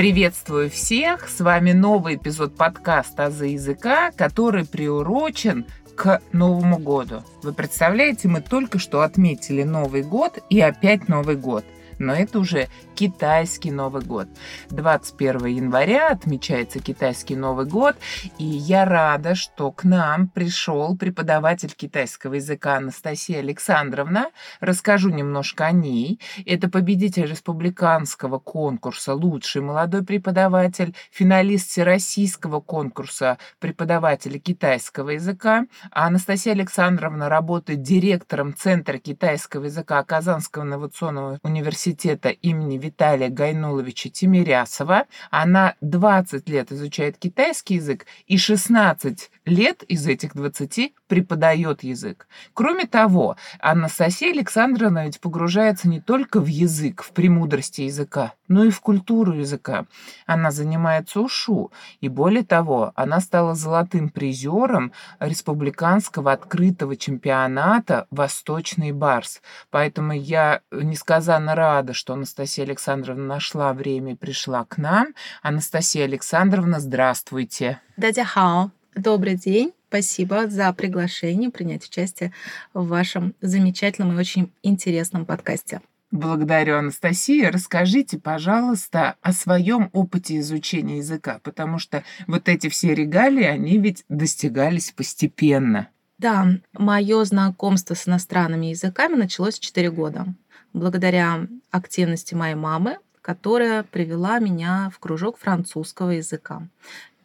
Приветствую всех! С вами новый эпизод подкаста «Азы языка», который приурочен к Новому году. Вы представляете, мы только что отметили Новый год и опять Новый год – но это уже китайский Новый год. 21 января отмечается китайский Новый год, и я рада, что к нам пришел преподаватель китайского языка Анастасия Александровна. Расскажу немножко о ней. Это победитель республиканского конкурса «Лучший молодой преподаватель», финалист всероссийского конкурса преподавателя китайского языка. А Анастасия Александровна работает директором Центра китайского языка Казанского инновационного университета университета имени Виталия Гайнуловича Тимирясова. Она 20 лет изучает китайский язык и 16 лет из этих 20 преподает язык. Кроме того, Анастасия Александровна ведь погружается не только в язык, в премудрости языка, но и в культуру языка. Она занимается ушу, и более того, она стала золотым призером республиканского открытого чемпионата «Восточный барс». Поэтому я несказанно рада, рада, что Анастасия Александровна нашла время и пришла к нам. Анастасия Александровна, здравствуйте. Дядя Хао, добрый день. Спасибо за приглашение принять участие в вашем замечательном и очень интересном подкасте. Благодарю, Анастасия. Расскажите, пожалуйста, о своем опыте изучения языка, потому что вот эти все регалии, они ведь достигались постепенно. Да, мое знакомство с иностранными языками началось в 4 года. Благодаря активности моей мамы, которая привела меня в кружок французского языка.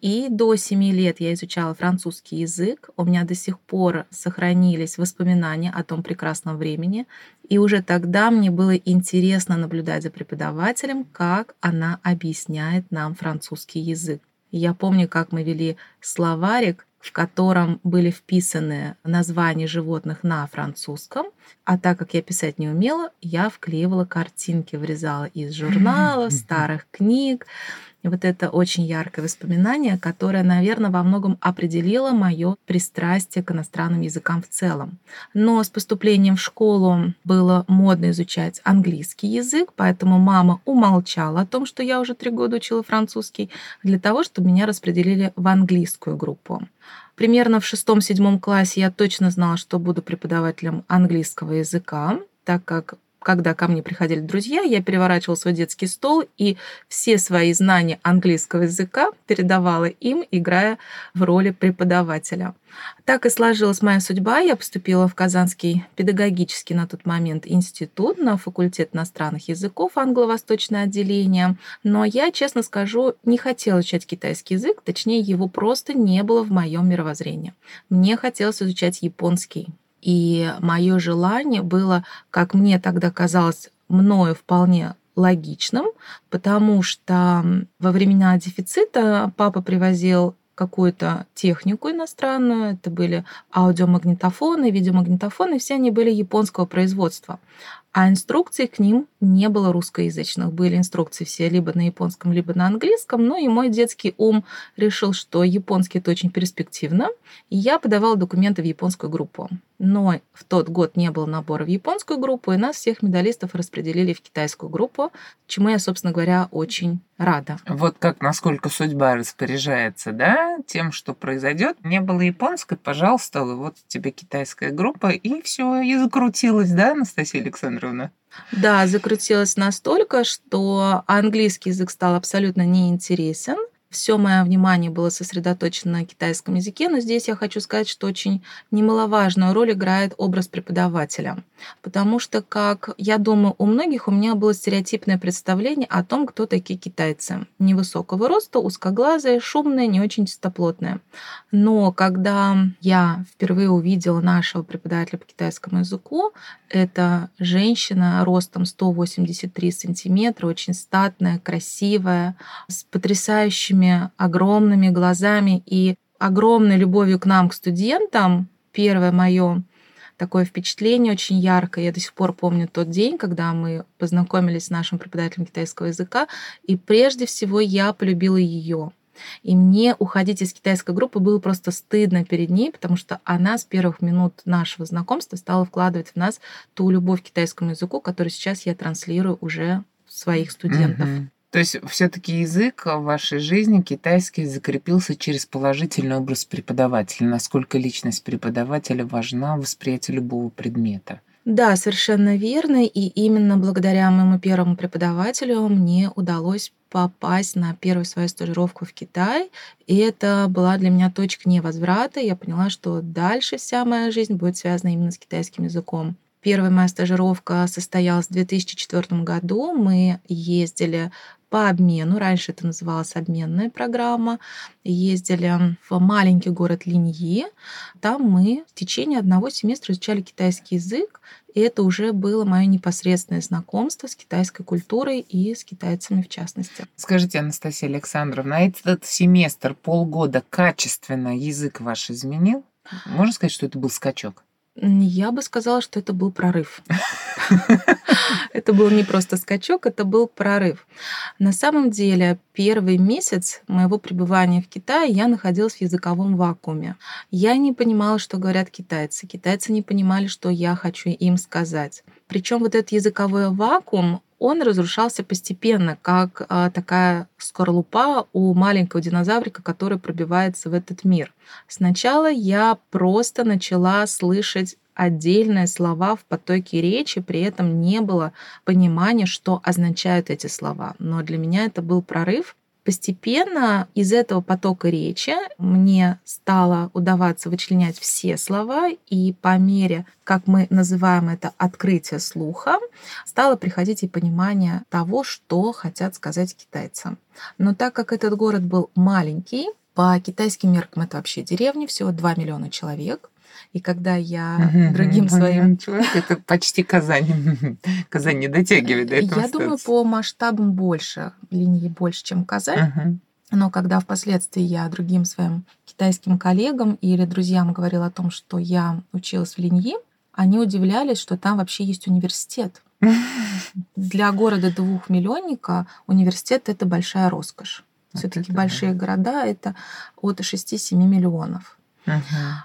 И до 7 лет я изучала французский язык. У меня до сих пор сохранились воспоминания о том прекрасном времени. И уже тогда мне было интересно наблюдать за преподавателем, как она объясняет нам французский язык. Я помню, как мы вели словарик, в котором были вписаны названия животных на французском. А так как я писать не умела, я вклеивала картинки, вырезала из журналов, старых книг. И вот это очень яркое воспоминание, которое, наверное, во многом определило мое пристрастие к иностранным языкам в целом. Но с поступлением в школу было модно изучать английский язык, поэтому мама умолчала о том, что я уже три года учила французский, для того, чтобы меня распределили в английскую группу. Примерно в шестом-седьмом классе я точно знала, что буду преподавателем английского языка, так как когда ко мне приходили друзья, я переворачивала свой детский стол и все свои знания английского языка передавала им, играя в роли преподавателя. Так и сложилась моя судьба. Я поступила в Казанский педагогический на тот момент институт на факультет иностранных языков, англо-восточное отделение. Но я, честно скажу, не хотела изучать китайский язык, точнее, его просто не было в моем мировоззрении. Мне хотелось изучать японский. И мое желание было, как мне тогда казалось, мною вполне логичным, потому что во времена дефицита папа привозил какую-то технику иностранную. Это были аудиомагнитофоны, видеомагнитофоны, все они были японского производства а инструкций к ним не было русскоязычных. Были инструкции все либо на японском, либо на английском. Ну и мой детский ум решил, что японский это очень перспективно. И я подавала документы в японскую группу. Но в тот год не было набора в японскую группу, и нас всех медалистов распределили в китайскую группу, чему я, собственно говоря, очень рада. Вот как, насколько судьба распоряжается, да, тем, что произойдет. Не было японской, пожалуйста, вот тебе китайская группа, и все, и закрутилось, да, Анастасия Александровна? Да, закрутилась настолько, что английский язык стал абсолютно неинтересен все мое внимание было сосредоточено на китайском языке, но здесь я хочу сказать, что очень немаловажную роль играет образ преподавателя. Потому что, как я думаю, у многих у меня было стереотипное представление о том, кто такие китайцы. Невысокого роста, узкоглазые, шумные, не очень чистоплотные. Но когда я впервые увидела нашего преподавателя по китайскому языку, это женщина ростом 183 сантиметра, очень статная, красивая, с потрясающими такими огромными глазами и огромной любовью к нам, к студентам. Первое мое такое впечатление очень яркое. Я до сих пор помню тот день, когда мы познакомились с нашим преподавателем китайского языка, и прежде всего я полюбила ее. И мне уходить из китайской группы было просто стыдно перед ней, потому что она с первых минут нашего знакомства стала вкладывать в нас ту любовь к китайскому языку, которую сейчас я транслирую уже своих студентов. Mm-hmm. То есть все-таки язык в вашей жизни китайский закрепился через положительный образ преподавателя. Насколько личность преподавателя важна в восприятии любого предмета? Да, совершенно верно. И именно благодаря моему первому преподавателю мне удалось попасть на первую свою стажировку в Китай. И это была для меня точка невозврата. Я поняла, что дальше вся моя жизнь будет связана именно с китайским языком. Первая моя стажировка состоялась в 2004 году. Мы ездили по обмену, раньше это называлась обменная программа, ездили в маленький город Линьи. Там мы в течение одного семестра изучали китайский язык, и это уже было мое непосредственное знакомство с китайской культурой и с китайцами в частности. Скажите, Анастасия Александровна, этот семестр, полгода качественно язык ваш изменил? Можно сказать, что это был скачок? Я бы сказала, что это был прорыв. Это был не просто скачок, это был прорыв. На самом деле, первый месяц моего пребывания в Китае я находилась в языковом вакууме. Я не понимала, что говорят китайцы. Китайцы не понимали, что я хочу им сказать. Причем вот этот языковой вакуум, он разрушался постепенно, как а, такая скорлупа у маленького динозаврика, который пробивается в этот мир. Сначала я просто начала слышать отдельные слова в потоке речи, при этом не было понимания, что означают эти слова. Но для меня это был прорыв, Постепенно из этого потока речи мне стало удаваться вычленять все слова, и по мере, как мы называем это открытие слуха, стало приходить и понимание того, что хотят сказать китайцы. Но так как этот город был маленький, по китайским меркам это вообще деревня, всего 2 миллиона человек, и когда я другим своим... Человек, это почти Казань. Казань не дотягивает до этого. Я думаю, по масштабам больше, линии больше, чем Казань. Но когда впоследствии я другим своим китайским коллегам или друзьям говорила о том, что я училась в Линьи, они удивлялись, что там вообще есть университет. Для города двухмиллионника университет это большая роскошь. Все-таки большие города это от 6-7 миллионов. Uh-huh.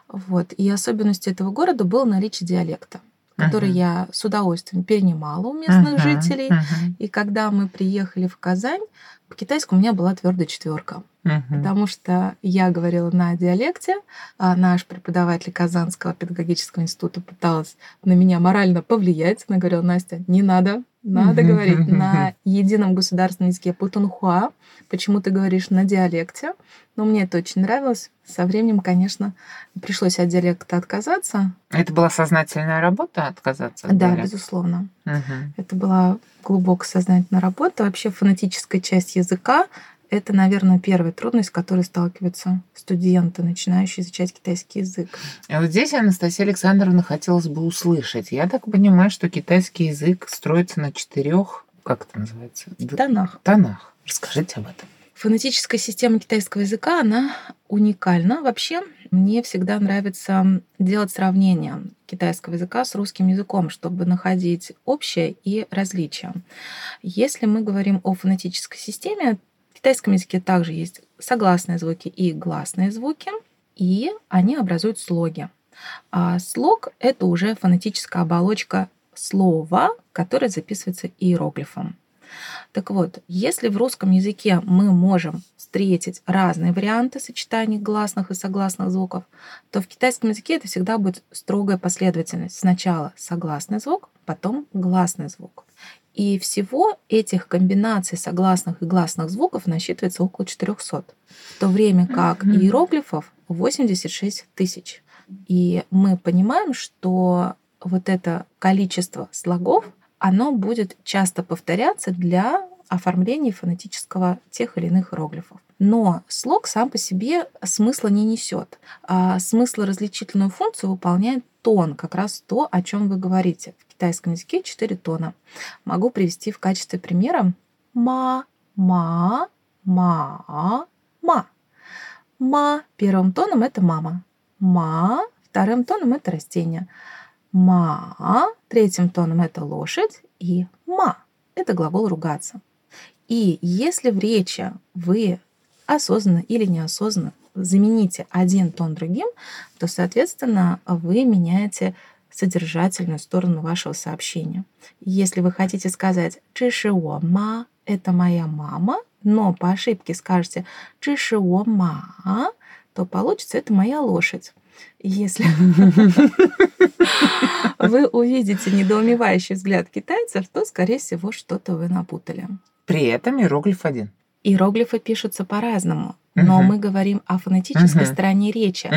Вот. И особенностью этого города было наличие диалекта который uh-huh. я с удовольствием перенимала у местных uh-huh. жителей. Uh-huh. И когда мы приехали в Казань, по китайскому у меня была твердая четверка. Uh-huh. Потому что я говорила на диалекте, а наш преподаватель Казанского педагогического института пыталась на меня морально повлиять. Она говорила, Настя, не надо, надо говорить на едином государственном языке путунхуа. Почему ты говоришь на диалекте? Но мне это очень нравилось. Со временем, конечно, пришлось от диалекта отказаться. Это была сознательная работа отказаться? От да, диалекта? безусловно. Угу. Это была глубоко сознательная работа. Вообще фонетическая часть языка это, наверное, первая трудность, с которой сталкиваются студенты, начинающие изучать китайский язык. А вот здесь, Анастасия Александровна, хотелось бы услышать. Я так понимаю, что китайский язык строится на четырех, как это называется? Тонах. Тонах. Расскажите об этом. Фонетическая система китайского языка, она уникальна. Вообще, мне всегда нравится делать сравнение китайского языка с русским языком, чтобы находить общее и различия. Если мы говорим о фонетической системе, китайском языке также есть согласные звуки и гласные звуки, и они образуют слоги. А слог — это уже фонетическая оболочка слова, которое записывается иероглифом. Так вот, если в русском языке мы можем встретить разные варианты сочетаний гласных и согласных звуков, то в китайском языке это всегда будет строгая последовательность. Сначала согласный звук, потом гласный звук. И всего этих комбинаций согласных и гласных звуков насчитывается около 400, в то время как иероглифов 86 тысяч. И мы понимаем, что вот это количество слогов, оно будет часто повторяться для оформления фонетического тех или иных иероглифов. Но слог сам по себе смысла не несет. А смысл различительную функцию выполняет тон, как раз то, о чем вы говорите. В китайском языке четыре тона. Могу привести в качестве примера ма, ма, ма, ма. Ма первым тоном это мама. Ма вторым тоном это растение. Ма третьим тоном это лошадь. И ма это глагол ругаться. И если в речи вы осознанно или неосознанно замените один тон другим, то, соответственно, вы меняете содержательную сторону вашего сообщения. Если вы хотите сказать «чиши ма», это моя мама, но по ошибке скажете «чишио ма», то получится «это моя лошадь». Если вы увидите недоумевающий взгляд китайцев, то, скорее всего, что-то вы напутали. При этом иероглиф один. Иероглифы пишутся по-разному, но мы говорим о фонетической стороне речи.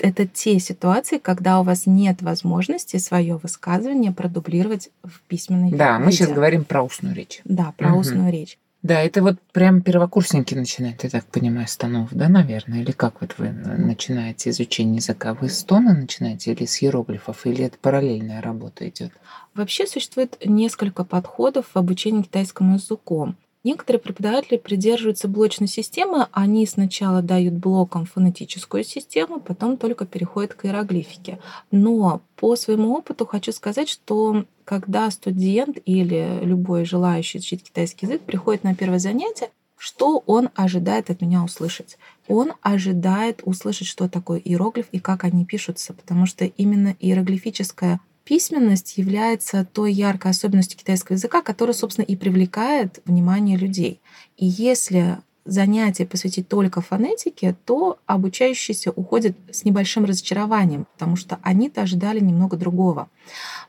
Это те ситуации, когда у вас нет возможности свое высказывание продублировать в письменной Да, мы виде. сейчас говорим про устную речь. Да, про устную речь. Да, это вот прям первокурсники начинают, я так понимаю, с тонов, да, наверное? Или как вот вы начинаете изучение языка? Вы с тона начинаете или с иероглифов? Или это параллельная работа идет? Вообще существует несколько подходов в обучении китайскому языку. Некоторые преподаватели придерживаются блочной системы. Они сначала дают блоком фонетическую систему, потом только переходят к иероглифике. Но по своему опыту хочу сказать, что когда студент или любой желающий изучить китайский язык приходит на первое занятие, что он ожидает от меня услышать? Он ожидает услышать, что такое иероглиф и как они пишутся, потому что именно иероглифическая письменность является той яркой особенностью китайского языка, которая, собственно, и привлекает внимание людей. И если занятие посвятить только фонетике, то обучающиеся уходят с небольшим разочарованием, потому что они-то ожидали немного другого.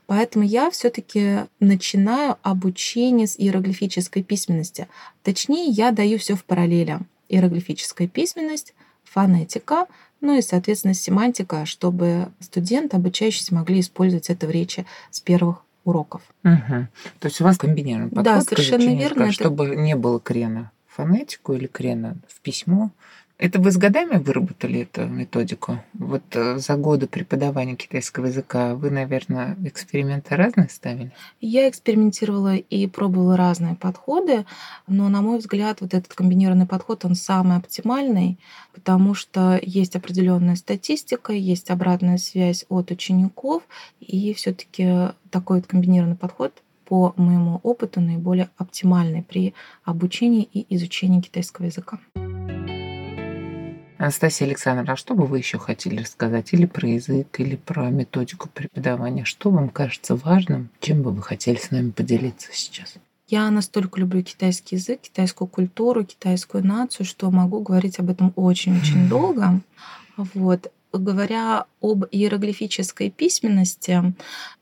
Поэтому я все-таки начинаю обучение с иероглифической письменности. Точнее, я даю все в параллели. Иероглифическая письменность, фонетика, ну и, соответственно, семантика, чтобы студенты, обучающиеся, могли использовать это в речи с первых уроков. Мгм. То есть у вас комбинированный подход Да, совершенно изучению верно, языка, это- чтобы не было крена в фонетику или крена в письмо. Это вы с годами выработали эту методику? Вот э, за годы преподавания китайского языка вы, наверное, эксперименты разные ставили? Я экспериментировала и пробовала разные подходы, но, на мой взгляд, вот этот комбинированный подход, он самый оптимальный, потому что есть определенная статистика, есть обратная связь от учеников, и все-таки такой вот комбинированный подход по моему опыту наиболее оптимальный при обучении и изучении китайского языка. Анастасия Александровна, а что бы вы еще хотели рассказать? Или про язык, или про методику преподавания? Что вам кажется важным? Чем бы вы хотели с нами поделиться сейчас? Я настолько люблю китайский язык, китайскую культуру, китайскую нацию, что могу говорить об этом очень-очень долго. Вот. Говоря об иероглифической письменности,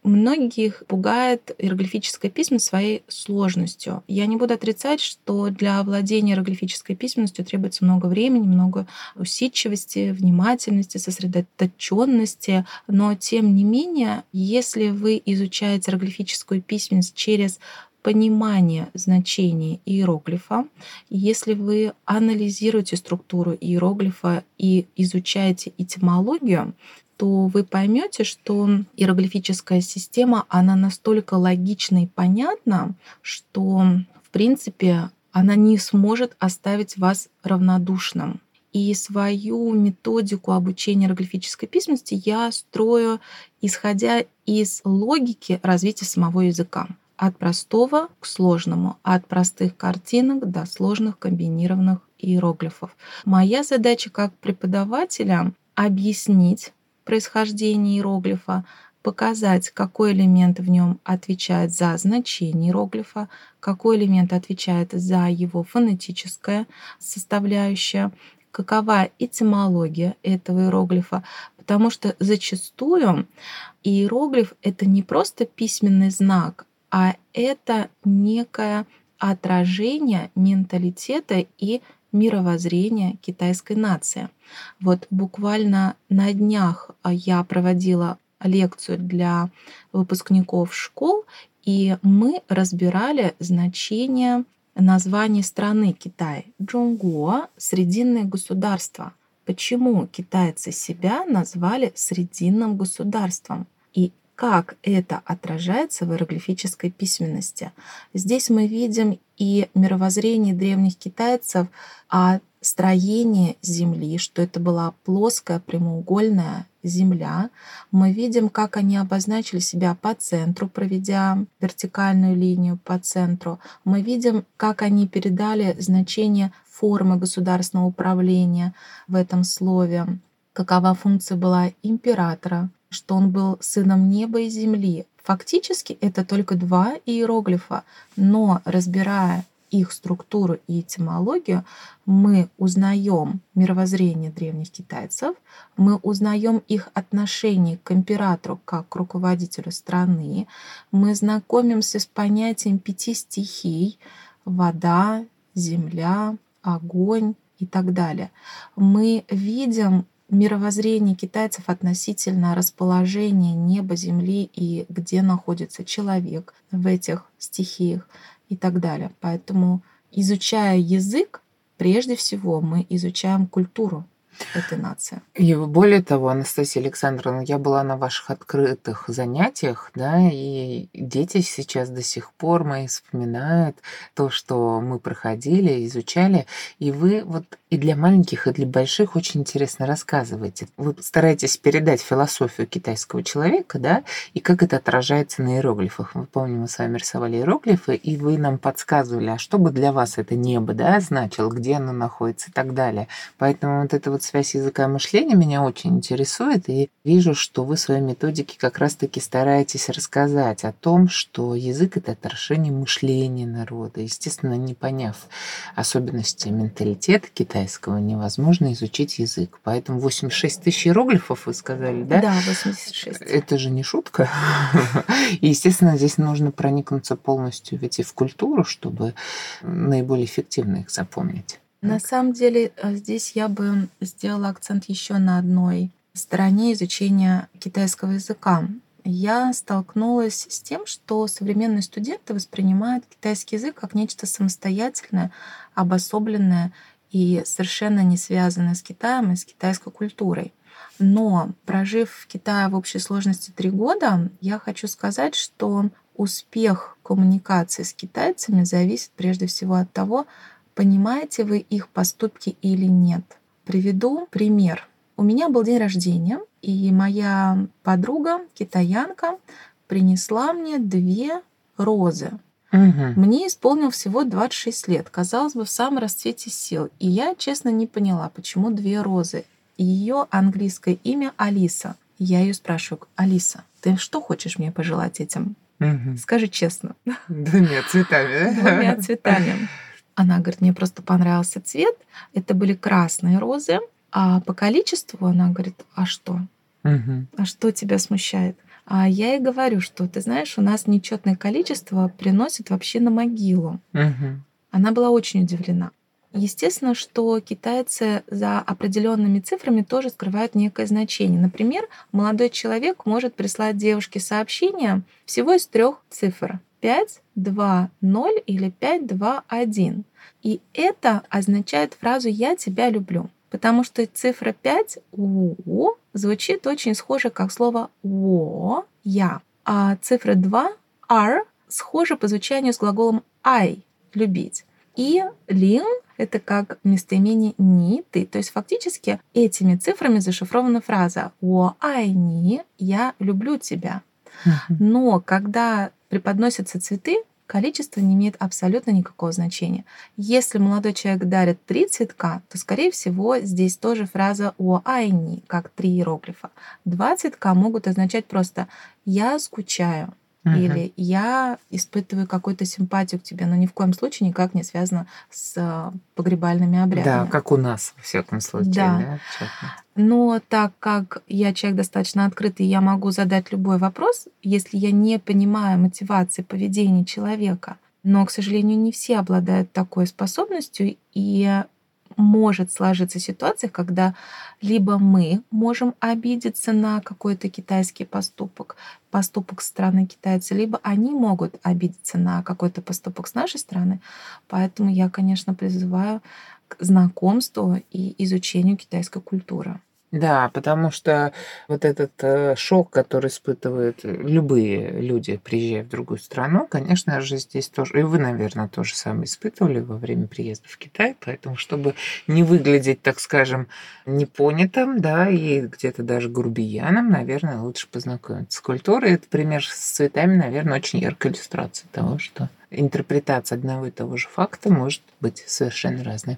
многих пугает иероглифическая письменность своей сложностью. Я не буду отрицать, что для владения иероглифической письменностью требуется много времени, много усидчивости, внимательности, сосредоточенности, но тем не менее, если вы изучаете иероглифическую письменность через понимание значения иероглифа, если вы анализируете структуру иероглифа и изучаете этимологию, то вы поймете, что иероглифическая система, она настолько логична и понятна, что, в принципе, она не сможет оставить вас равнодушным. И свою методику обучения иероглифической письменности я строю, исходя из логики развития самого языка от простого к сложному, от простых картинок до сложных комбинированных иероглифов. Моя задача как преподавателя объяснить происхождение иероглифа, показать, какой элемент в нем отвечает за значение иероглифа, какой элемент отвечает за его фонетическое составляющее, какова этимология этого иероглифа, потому что зачастую иероглиф — это не просто письменный знак, а это некое отражение менталитета и мировоззрения китайской нации. Вот буквально на днях я проводила лекцию для выпускников школ, и мы разбирали значение названия страны Китай. Джунгуа — Срединное государство. Почему китайцы себя назвали Срединным государством? И как это отражается в иероглифической письменности. Здесь мы видим и мировоззрение древних китайцев о строении Земли, что это была плоская прямоугольная Земля. Мы видим, как они обозначили себя по центру, проведя вертикальную линию по центру. Мы видим, как они передали значение формы государственного управления в этом слове, какова функция была императора, что он был сыном неба и земли. Фактически это только два иероглифа, но разбирая их структуру и этимологию, мы узнаем мировоззрение древних китайцев, мы узнаем их отношение к императору как к руководителю страны, мы знакомимся с понятием пяти стихий – вода, земля, огонь и так далее. Мы видим мировоззрение китайцев относительно расположения неба, земли и где находится человек в этих стихиях и так далее. Поэтому, изучая язык, прежде всего мы изучаем культуру этой нации. И более того, Анастасия Александровна, я была на ваших открытых занятиях, да, и дети сейчас до сих пор мои вспоминают то, что мы проходили, изучали, и вы вот и для маленьких, и для больших очень интересно рассказываете. Вы стараетесь передать философию китайского человека, да, и как это отражается на иероглифах. Мы помним, мы с вами рисовали иероглифы, и вы нам подсказывали, а что бы для вас это небо, да, значило, где оно находится и так далее. Поэтому вот эта вот связь языка и мышления меня очень интересует, и вижу, что вы в своей методике как раз-таки стараетесь рассказать о том, что язык — это отражение мышления народа. Естественно, не поняв особенности менталитета китайского невозможно изучить язык. Поэтому 86 тысяч иероглифов, вы сказали, да? Да, 86. Это же не шутка. И, естественно, здесь нужно проникнуться полностью ведь и в культуру, чтобы наиболее эффективно их запомнить. На самом деле, э, здесь я бы сделала акцент еще на одной стороне изучения китайского языка. Я столкнулась с тем, что современные студенты воспринимают китайский язык как нечто самостоятельное, обособленное и совершенно не связаны с Китаем и с китайской культурой. Но прожив в Китае в общей сложности три года, я хочу сказать, что успех коммуникации с китайцами зависит прежде всего от того, понимаете вы их поступки или нет. Приведу пример. У меня был день рождения, и моя подруга, китаянка, принесла мне две розы. Угу. Мне исполнил всего 26 лет, казалось бы, в самом расцвете сил. И я, честно, не поняла, почему две розы. Ее английское имя Алиса. Я ее спрашиваю, Алиса, ты что хочешь мне пожелать этим? Угу. Скажи честно. Двумя цветами, да? Двумя цветами. Она говорит, мне просто понравился цвет. Это были красные розы. А по количеству она говорит, а что? Угу. А что тебя смущает? А я ей говорю, что ты знаешь, у нас нечетное количество приносит вообще на могилу. Угу. Она была очень удивлена. Естественно, что китайцы за определенными цифрами тоже скрывают некое значение. Например, молодой человек может прислать девушке сообщение всего из трех цифр. 5, 2, 0 или 5, 2, 1. И это означает фразу «я тебя люблю» потому что цифра 5 «у» звучит очень схоже как слово «во» — «я», а цифра 2 «ар» схожа по звучанию с глаголом «I» — «любить». И «лин» — это как местоимение «ни», «ты». То есть фактически этими цифрами зашифрована фраза «wo ай ни» — «я люблю тебя». Но когда преподносятся цветы, количество не имеет абсолютно никакого значения. Если молодой человек дарит три цветка, то, скорее всего, здесь тоже фраза «о айни», как три иероглифа. Два цветка могут означать просто «я скучаю», Uh-huh. Или я испытываю какую-то симпатию к тебе, но ни в коем случае никак не связано с э, погребальными обрядами. Да, как у нас, во всяком случае. Да. да но так как я человек достаточно открытый, я могу задать любой вопрос, если я не понимаю мотивации поведения человека. Но, к сожалению, не все обладают такой способностью, и может сложиться ситуация, когда либо мы можем обидеться на какой-то китайский поступок, поступок страны китайца, либо они могут обидеться на какой-то поступок с нашей стороны. Поэтому я, конечно, призываю к знакомству и изучению китайской культуры. Да, потому что вот этот э, шок, который испытывают любые люди, приезжая в другую страну, конечно же, здесь тоже, и вы, наверное, тоже самое испытывали во время приезда в Китай, поэтому, чтобы не выглядеть, так скажем, непонятым, да, и где-то даже грубияном, наверное, лучше познакомиться с культурой. Это пример с цветами, наверное, очень яркая иллюстрация того, что интерпретация одного и того же факта может быть совершенно разной.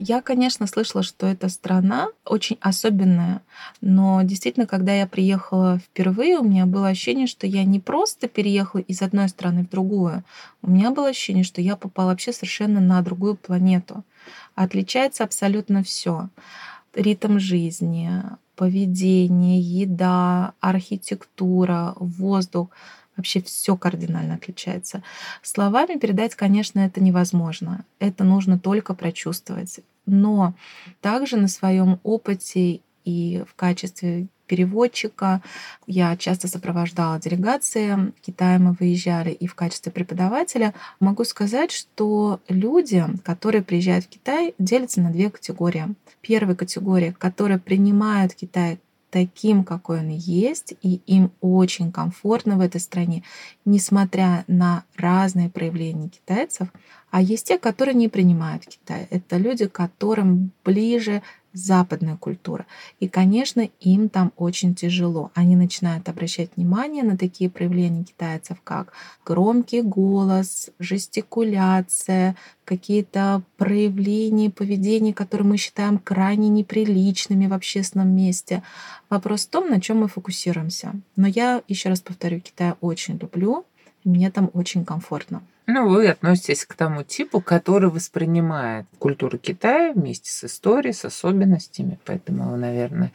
Я, конечно, слышала, что эта страна очень особенная, но действительно, когда я приехала впервые, у меня было ощущение, что я не просто переехала из одной страны в другую, у меня было ощущение, что я попала вообще совершенно на другую планету. Отличается абсолютно все. Ритм жизни, поведение, еда, архитектура, воздух — Вообще все кардинально отличается. Словами передать, конечно, это невозможно. Это нужно только прочувствовать. Но также на своем опыте и в качестве переводчика. Я часто сопровождала делегации. В мы выезжали и в качестве преподавателя. Могу сказать, что люди, которые приезжают в Китай, делятся на две категории. Первая категория, которые принимают Китай таким, какой он есть, и им очень комфортно в этой стране, несмотря на разные проявления китайцев. А есть те, которые не принимают Китай. Это люди, которым ближе западная культура. И, конечно, им там очень тяжело. Они начинают обращать внимание на такие проявления китайцев, как громкий голос, жестикуляция, какие-то проявления поведения, которые мы считаем крайне неприличными в общественном месте. Вопрос в том, на чем мы фокусируемся. Но я, еще раз повторю, Китай очень люблю, мне там очень комфортно. Ну, вы относитесь к тому типу, который воспринимает культуру Китая вместе с историей, с особенностями. Поэтому, наверное,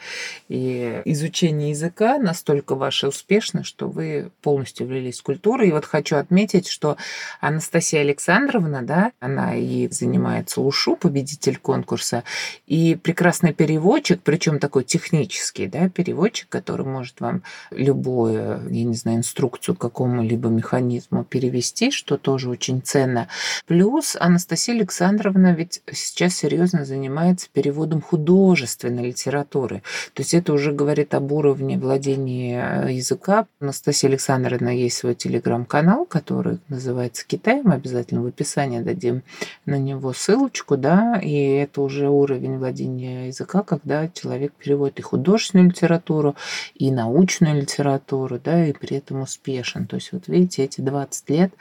и изучение языка настолько ваше успешно, что вы полностью влились в культуру. И вот хочу отметить, что Анастасия Александровна, да, она и занимается УШУ, победитель конкурса, и прекрасный переводчик, причем такой технический, да, переводчик, который может вам любую, я не знаю, инструкцию какому-либо механизму перевести, что тоже тоже очень ценно. Плюс Анастасия Александровна ведь сейчас серьезно занимается переводом художественной литературы. То есть это уже говорит об уровне владения э, языка. Анастасия Александровна есть свой телеграм-канал, который называется «Китай». Мы обязательно в описании дадим на него ссылочку, да, и это уже уровень владения языка, когда человек переводит и художественную литературу, и научную литературу, да, и при этом успешен. То есть вот видите, эти 20 лет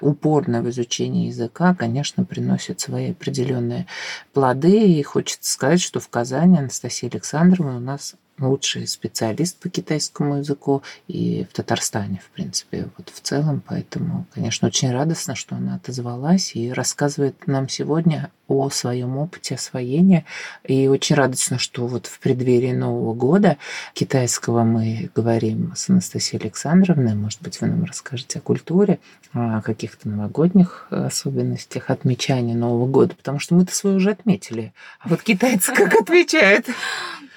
упор упорно в изучении языка, конечно, приносит свои определенные плоды. И хочется сказать, что в Казани Анастасия Александровна у нас лучший специалист по китайскому языку и в Татарстане, в принципе, вот в целом. Поэтому, конечно, очень радостно, что она отозвалась и рассказывает нам сегодня о своем опыте освоения. И очень радостно, что вот в преддверии Нового года китайского мы говорим с Анастасией Александровной. Может быть, вы нам расскажете о культуре, о каких-то новогодних особенностях отмечания Нового года, потому что мы-то свой уже отметили. А вот китайцы как отмечают?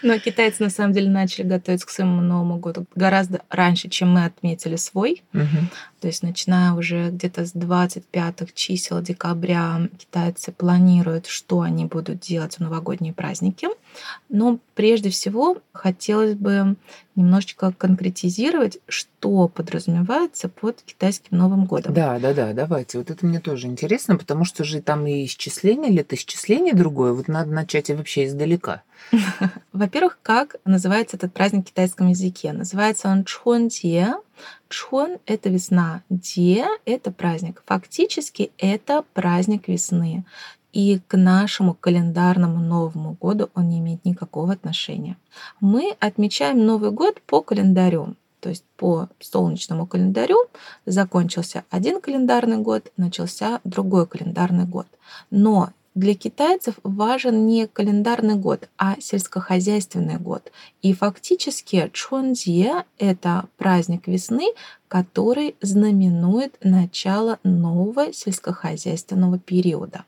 Но китайцы на самом деле начали готовиться к своему Новому году гораздо раньше, чем мы отметили свой. Угу. То есть начиная уже где-то с 25 чисел декабря китайцы планируют, что они будут делать в новогодние праздники. Но прежде всего хотелось бы немножечко конкретизировать, что подразумевается под китайским Новым годом. Да, да, да, давайте. Вот это мне тоже интересно, потому что же там и исчисление, летоисчисление другое. Вот надо начать вообще издалека. Во-первых, как называется этот праздник в китайском языке? Называется он Чхунде. Чхон — это весна, Де — это праздник. Фактически это праздник весны. И к нашему календарному Новому году он не имеет никакого отношения. Мы отмечаем Новый год по календарю. То есть по солнечному календарю закончился один календарный год, начался другой календарный год. Но для китайцев важен не календарный год, а сельскохозяйственный год. И фактически Чхунзье – это праздник весны, который знаменует начало нового сельскохозяйственного периода.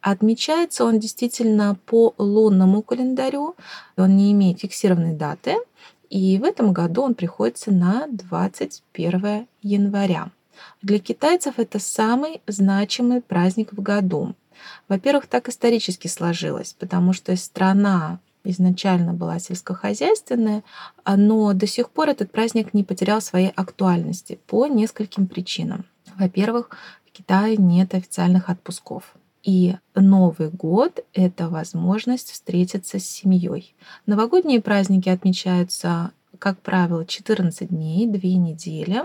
Отмечается он действительно по лунному календарю, он не имеет фиксированной даты, и в этом году он приходится на 21 января. Для китайцев это самый значимый праздник в году. Во-первых, так исторически сложилось, потому что страна изначально была сельскохозяйственная, но до сих пор этот праздник не потерял своей актуальности по нескольким причинам. Во-первых, в Китае нет официальных отпусков. И Новый год — это возможность встретиться с семьей. Новогодние праздники отмечаются как правило, 14 дней, 2 недели.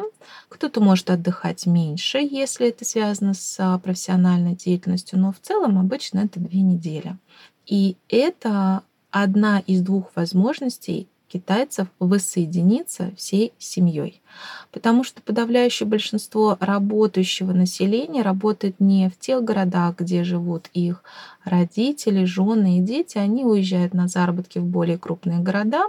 Кто-то может отдыхать меньше, если это связано с профессиональной деятельностью, но в целом обычно это 2 недели. И это одна из двух возможностей китайцев воссоединиться всей семьей. Потому что подавляющее большинство работающего населения работает не в тех городах, где живут их родители, жены и дети. Они уезжают на заработки в более крупные города.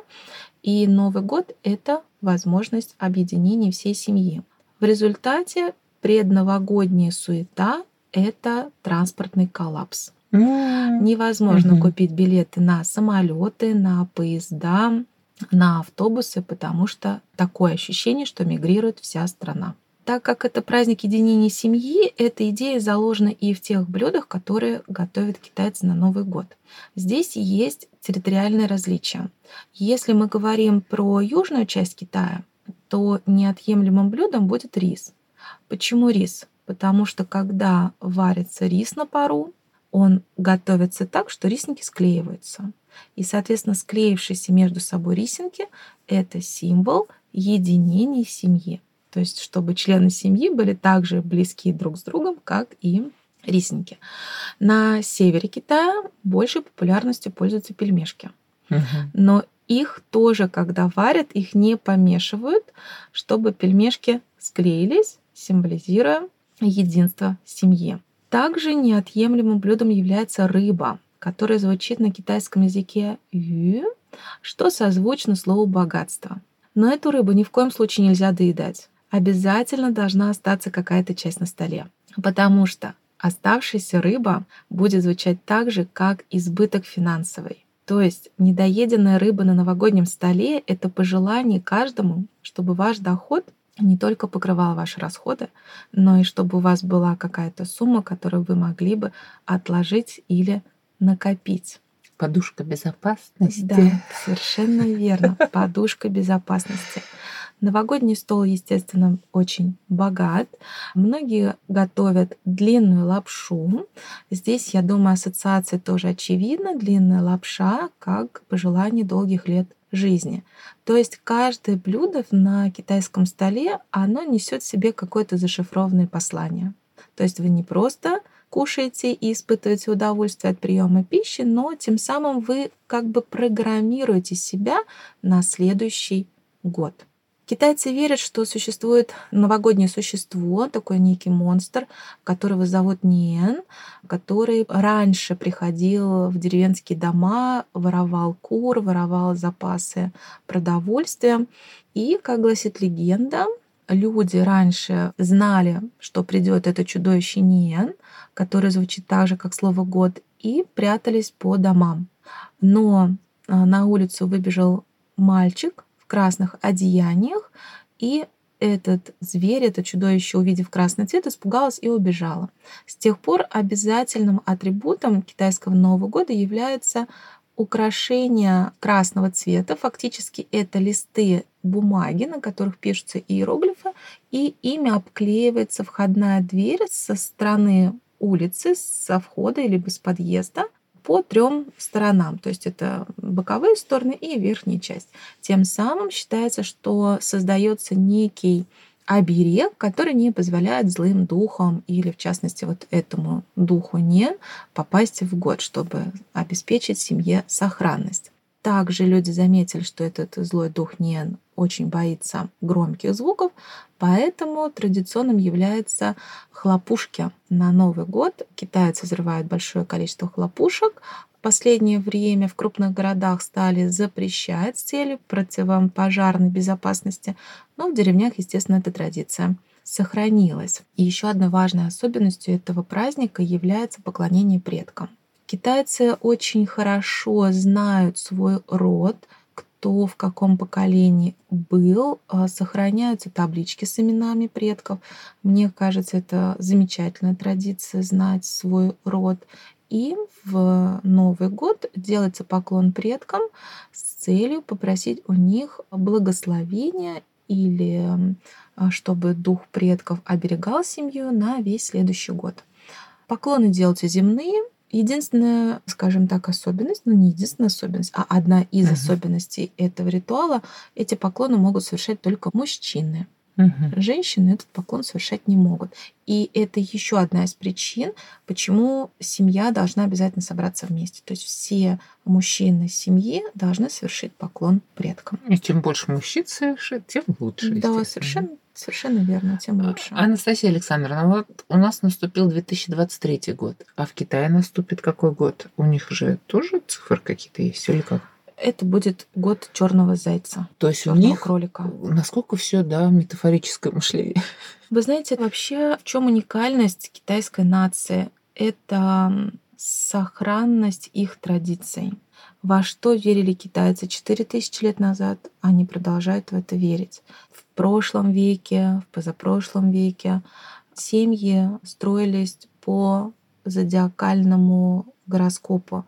И Новый год — это возможность объединения всей семьи. В результате предновогодняя суета — это транспортный коллапс. Невозможно mm-hmm. купить билеты на самолеты, на поезда, на автобусы, потому что такое ощущение, что мигрирует вся страна. Так как это праздник единения семьи, эта идея заложена и в тех блюдах, которые готовят китайцы на Новый год. Здесь есть территориальные различия. Если мы говорим про южную часть Китая, то неотъемлемым блюдом будет рис. Почему рис? Потому что когда варится рис на пару, он готовится так, что рисинки склеиваются. И, соответственно, склеившиеся между собой рисинки — это символ единения семьи. То есть, чтобы члены семьи были так же близки друг с другом, как и рисинки. На севере Китая большей популярностью пользуются пельмешки. Но их тоже, когда варят, их не помешивают, чтобы пельмешки склеились, символизируя единство семьи. Также неотъемлемым блюдом является рыба, которая звучит на китайском языке ю, что созвучно слову богатство. Но эту рыбу ни в коем случае нельзя доедать. Обязательно должна остаться какая-то часть на столе, потому что оставшаяся рыба будет звучать так же, как избыток финансовый. То есть недоеденная рыба на новогоднем столе — это пожелание каждому, чтобы ваш доход не только покрывал ваши расходы, но и чтобы у вас была какая-то сумма, которую вы могли бы отложить или накопить. Подушка безопасности. Да, совершенно верно. Подушка безопасности. Новогодний стол, естественно, очень богат. Многие готовят длинную лапшу. Здесь, я думаю, ассоциация тоже очевидна. Длинная лапша как пожелание долгих лет жизни. То есть каждое блюдо на китайском столе, оно несет в себе какое-то зашифрованное послание. То есть вы не просто кушаете и испытываете удовольствие от приема пищи, но тем самым вы как бы программируете себя на следующий год. Китайцы верят, что существует новогоднее существо, такой некий монстр, которого зовут Ниен, который раньше приходил в деревенские дома, воровал кур, воровал запасы продовольствия. И, как гласит легенда, люди раньше знали, что придет это чудовище Ниен, которое звучит так же, как слово год, и прятались по домам. Но а, на улицу выбежал мальчик красных одеяниях, и этот зверь, это чудовище, увидев красный цвет, испугалась и убежала. С тех пор обязательным атрибутом китайского Нового года является украшение красного цвета. Фактически это листы бумаги, на которых пишутся иероглифы, и ими обклеивается входная дверь со стороны улицы, со входа или с подъезда по трем сторонам, то есть это боковые стороны и верхняя часть. Тем самым считается, что создается некий оберег, который не позволяет злым духам или, в частности, вот этому духу не попасть в год, чтобы обеспечить семье сохранность. Также люди заметили, что этот злой дух Ниен очень боится громких звуков, поэтому традиционным является хлопушки. На Новый год китайцы взрывают большое количество хлопушек. Последнее время в крупных городах стали запрещать с целью противопожарной безопасности, но в деревнях, естественно, эта традиция сохранилась. И еще одной важной особенностью этого праздника является поклонение предкам. Китайцы очень хорошо знают свой род, кто в каком поколении был, а, сохраняются таблички с именами предков. Мне кажется, это замечательная традиция знать свой род. И в Новый год делается поклон предкам с целью попросить у них благословения или а, чтобы дух предков оберегал семью на весь следующий год. Поклоны делаются земные. Единственная, скажем так, особенность, ну не единственная особенность, а одна из uh-huh. особенностей этого ритуала, эти поклоны могут совершать только мужчины. Угу. Женщины этот поклон совершать не могут. И это еще одна из причин, почему семья должна обязательно собраться вместе. То есть все мужчины семьи должны совершить поклон предкам. И чем больше мужчин совершит, тем лучше. Да, совершенно, совершенно верно, тем а, лучше. Анастасия Александровна, вот у нас наступил 2023 год, а в Китае наступит какой год? У них же тоже цифры какие-то есть или как? это будет год черного зайца. То есть у них кролика. Насколько все, да, метафорическое мышление. Вы знаете, вообще в чем уникальность китайской нации? Это сохранность их традиций. Во что верили китайцы 4000 лет назад, они продолжают в это верить. В прошлом веке, в позапрошлом веке семьи строились по зодиакальному гороскопу.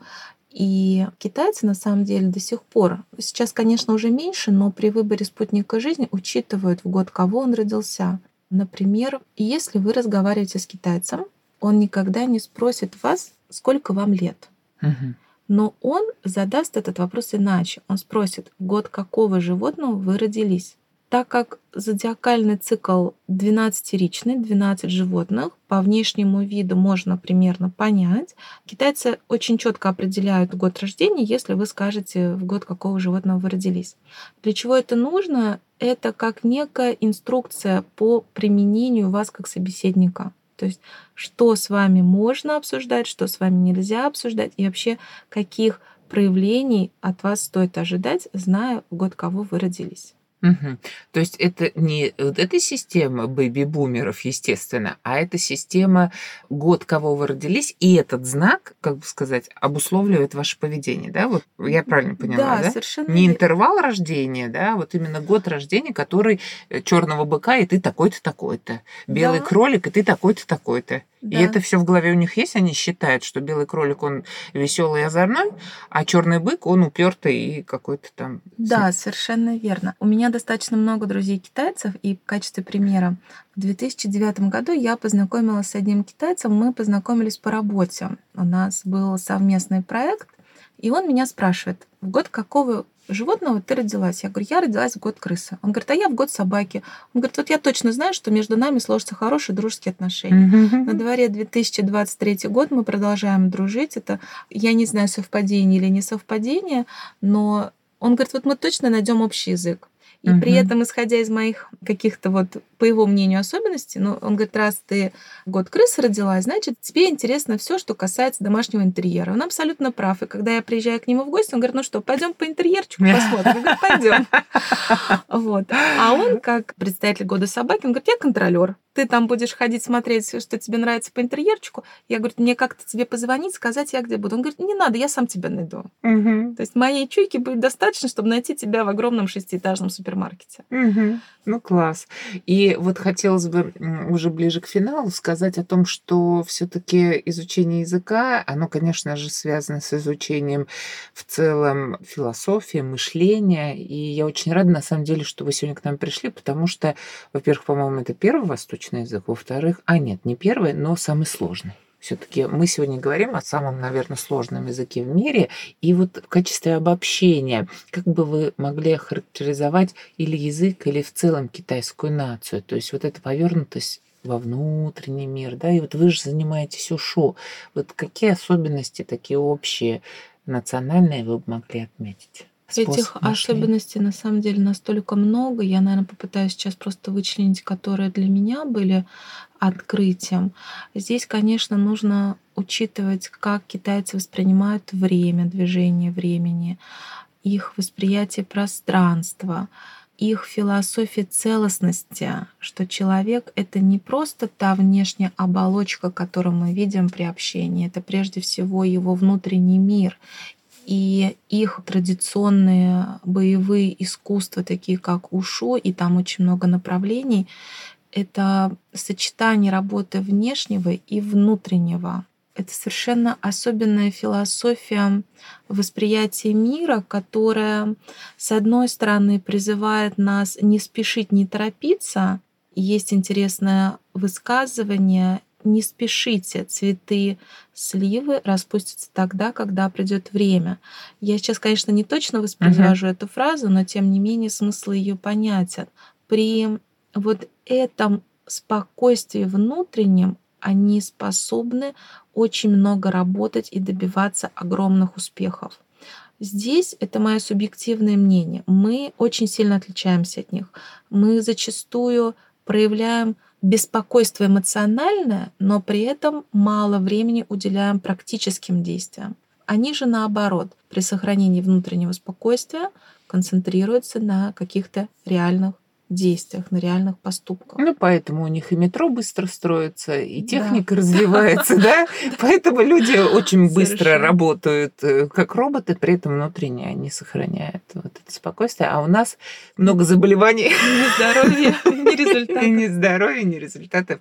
И китайцы на самом деле до сих пор, сейчас, конечно, уже меньше, но при выборе спутника жизни учитывают в год, кого он родился. Например, если вы разговариваете с китайцем, он никогда не спросит вас, сколько вам лет. Но он задаст этот вопрос иначе. Он спросит, год какого животного вы родились. Так как зодиакальный цикл 12-ричный, 12 животных, по внешнему виду можно примерно понять. Китайцы очень четко определяют год рождения, если вы скажете, в год какого животного вы родились. Для чего это нужно? Это как некая инструкция по применению вас как собеседника. То есть, что с вами можно обсуждать, что с вами нельзя обсуждать, и вообще каких проявлений от вас стоит ожидать, зная, в год кого вы родились. Угу. То есть это не вот эта система бэби-бумеров, естественно, а это система год, кого вы родились, и этот знак, как бы сказать, обусловливает ваше поведение, да? Вот я правильно поняла, да? да? совершенно. Не интервал рождения, да, вот именно год рождения, который э, черного быка, и ты такой-то, такой-то. Белый да. кролик, и ты такой-то, такой-то. Да. И это все в голове у них есть, они считают, что белый кролик, он веселый и озорной, а черный бык, он упертый и какой-то там... Да, совершенно верно. У меня достаточно много друзей китайцев, и в качестве примера в 2009 году я познакомилась с одним китайцем, мы познакомились по работе. У нас был совместный проект, и он меня спрашивает, в год какого животного ты родилась? Я говорю, я родилась в год крысы. Он говорит, а я в год собаки. Он говорит, вот я точно знаю, что между нами сложатся хорошие дружеские отношения. На дворе 2023 год мы продолжаем дружить. Это, я не знаю, совпадение или не совпадение, но он говорит, вот мы точно найдем общий язык. И угу. при этом, исходя из моих каких-то вот, по его мнению, особенностей, ну, он говорит, раз ты год крысы родилась, значит, тебе интересно все, что касается домашнего интерьера. Он абсолютно прав. И когда я приезжаю к нему в гости, он говорит, ну что, пойдем по интерьерчику посмотрим. Я говорю, пойдем. Вот. А он, как представитель года собаки, он говорит, я контролер ты там будешь ходить смотреть, что тебе нравится по интерьерчику. Я говорю, мне как-то тебе позвонить, сказать, я где буду. Он говорит, не надо, я сам тебя найду. Угу. То есть моей чуйки будет достаточно, чтобы найти тебя в огромном шестиэтажном супермаркете. Угу. Ну, класс. И вот хотелось бы уже ближе к финалу сказать о том, что все таки изучение языка, оно, конечно же, связано с изучением в целом философии, мышления. И я очень рада, на самом деле, что вы сегодня к нам пришли, потому что, во-первых, по-моему, это первый восточный восточный язык. Во-вторых, а нет, не первый, но самый сложный. Все-таки мы сегодня говорим о самом, наверное, сложном языке в мире. И вот в качестве обобщения, как бы вы могли охарактеризовать или язык, или в целом китайскую нацию? То есть вот эта повернутость во внутренний мир, да, и вот вы же занимаетесь УШО. Вот какие особенности такие общие, национальные вы бы могли отметить? Этих мышления. особенностей на самом деле настолько много. Я, наверное, попытаюсь сейчас просто вычленить, которые для меня были открытием. Здесь, конечно, нужно учитывать, как китайцы воспринимают время, движение времени, их восприятие пространства, их философия целостности, что человек — это не просто та внешняя оболочка, которую мы видим при общении, это прежде всего его внутренний мир, и их традиционные боевые искусства, такие как ушу, и там очень много направлений, это сочетание работы внешнего и внутреннего. это совершенно особенная философия восприятия мира, которая, с одной стороны, призывает нас не спешить, не торопиться. Есть интересное высказывание не спешите, цветы сливы распустятся тогда, когда придет время. Я сейчас, конечно, не точно воспроизвожу uh-huh. эту фразу, но тем не менее смысл ее понятен. При вот этом спокойствии внутреннем они способны очень много работать и добиваться огромных успехов. Здесь это мое субъективное мнение. Мы очень сильно отличаемся от них. Мы зачастую проявляем беспокойство эмоциональное, но при этом мало времени уделяем практическим действиям. Они же наоборот, при сохранении внутреннего спокойствия концентрируются на каких-то реальных действиях, на реальных поступках. Ну, поэтому у них и метро быстро строится, и техника да. развивается, да? Поэтому люди очень быстро работают э, как роботы, при этом внутренне они сохраняют вот это спокойствие. А у нас много заболеваний. Ни здоровья, ни результатов. Ни здоровья, ни результатов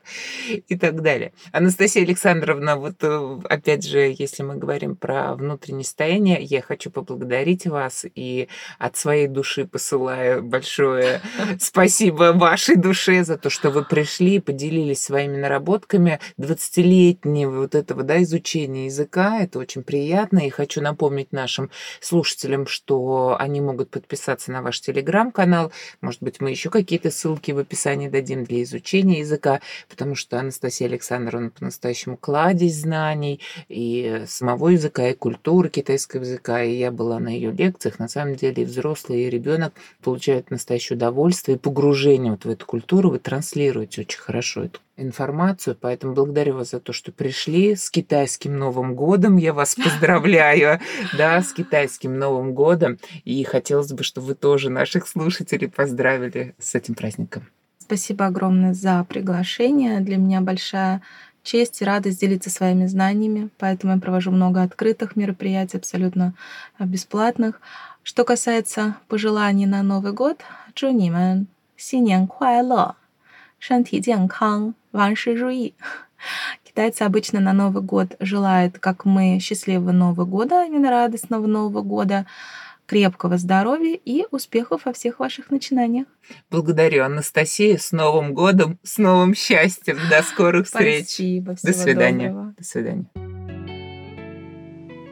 и так далее. Анастасия Александровна, вот э, опять же, если мы говорим про внутреннее состояние, я хочу поблагодарить вас и от своей души посылаю большое Спасибо вашей душе за то, что вы пришли, поделились своими наработками 20-летнего вот этого да, изучения языка. Это очень приятно. И хочу напомнить нашим слушателям, что они могут подписаться на ваш телеграм-канал. Может быть, мы еще какие-то ссылки в описании дадим для изучения языка, потому что Анастасия Александровна по-настоящему кладезь знаний и самого языка, и культуры китайского языка. И я была на ее лекциях. На самом деле и взрослый, и ребенок получают настоящее удовольствие погружение вот в эту культуру, вы транслируете очень хорошо эту информацию, поэтому благодарю вас за то, что пришли с китайским Новым годом. Я вас поздравляю, да, с китайским Новым годом. И хотелось бы, чтобы вы тоже наших слушателей поздравили с этим праздником. Спасибо огромное за приглашение. Для меня большая честь и радость делиться своими знаниями, поэтому я провожу много открытых мероприятий, абсолютно бесплатных. Что касается пожеланий на Новый год, 祝你们新年快乐，身体健康，万事如意. Китайцы обычно на Новый год желают, как мы, счастливого Нового года, именно радостного Нового года, крепкого здоровья и успехов во всех ваших начинаниях. Благодарю, Анастасия. С Новым годом, с новым счастьем. До скорых встреч. Спасибо. До свидания. Доброго. До свидания.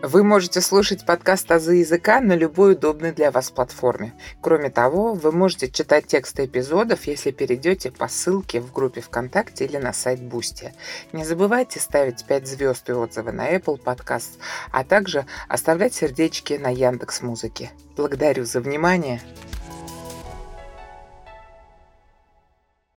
Вы можете слушать подкаст «Азы языка» на любой удобной для вас платформе. Кроме того, вы можете читать тексты эпизодов, если перейдете по ссылке в группе ВКонтакте или на сайт Бусти. Не забывайте ставить 5 звезд и отзывы на Apple Podcast, а также оставлять сердечки на Яндекс Музыке. Благодарю за внимание.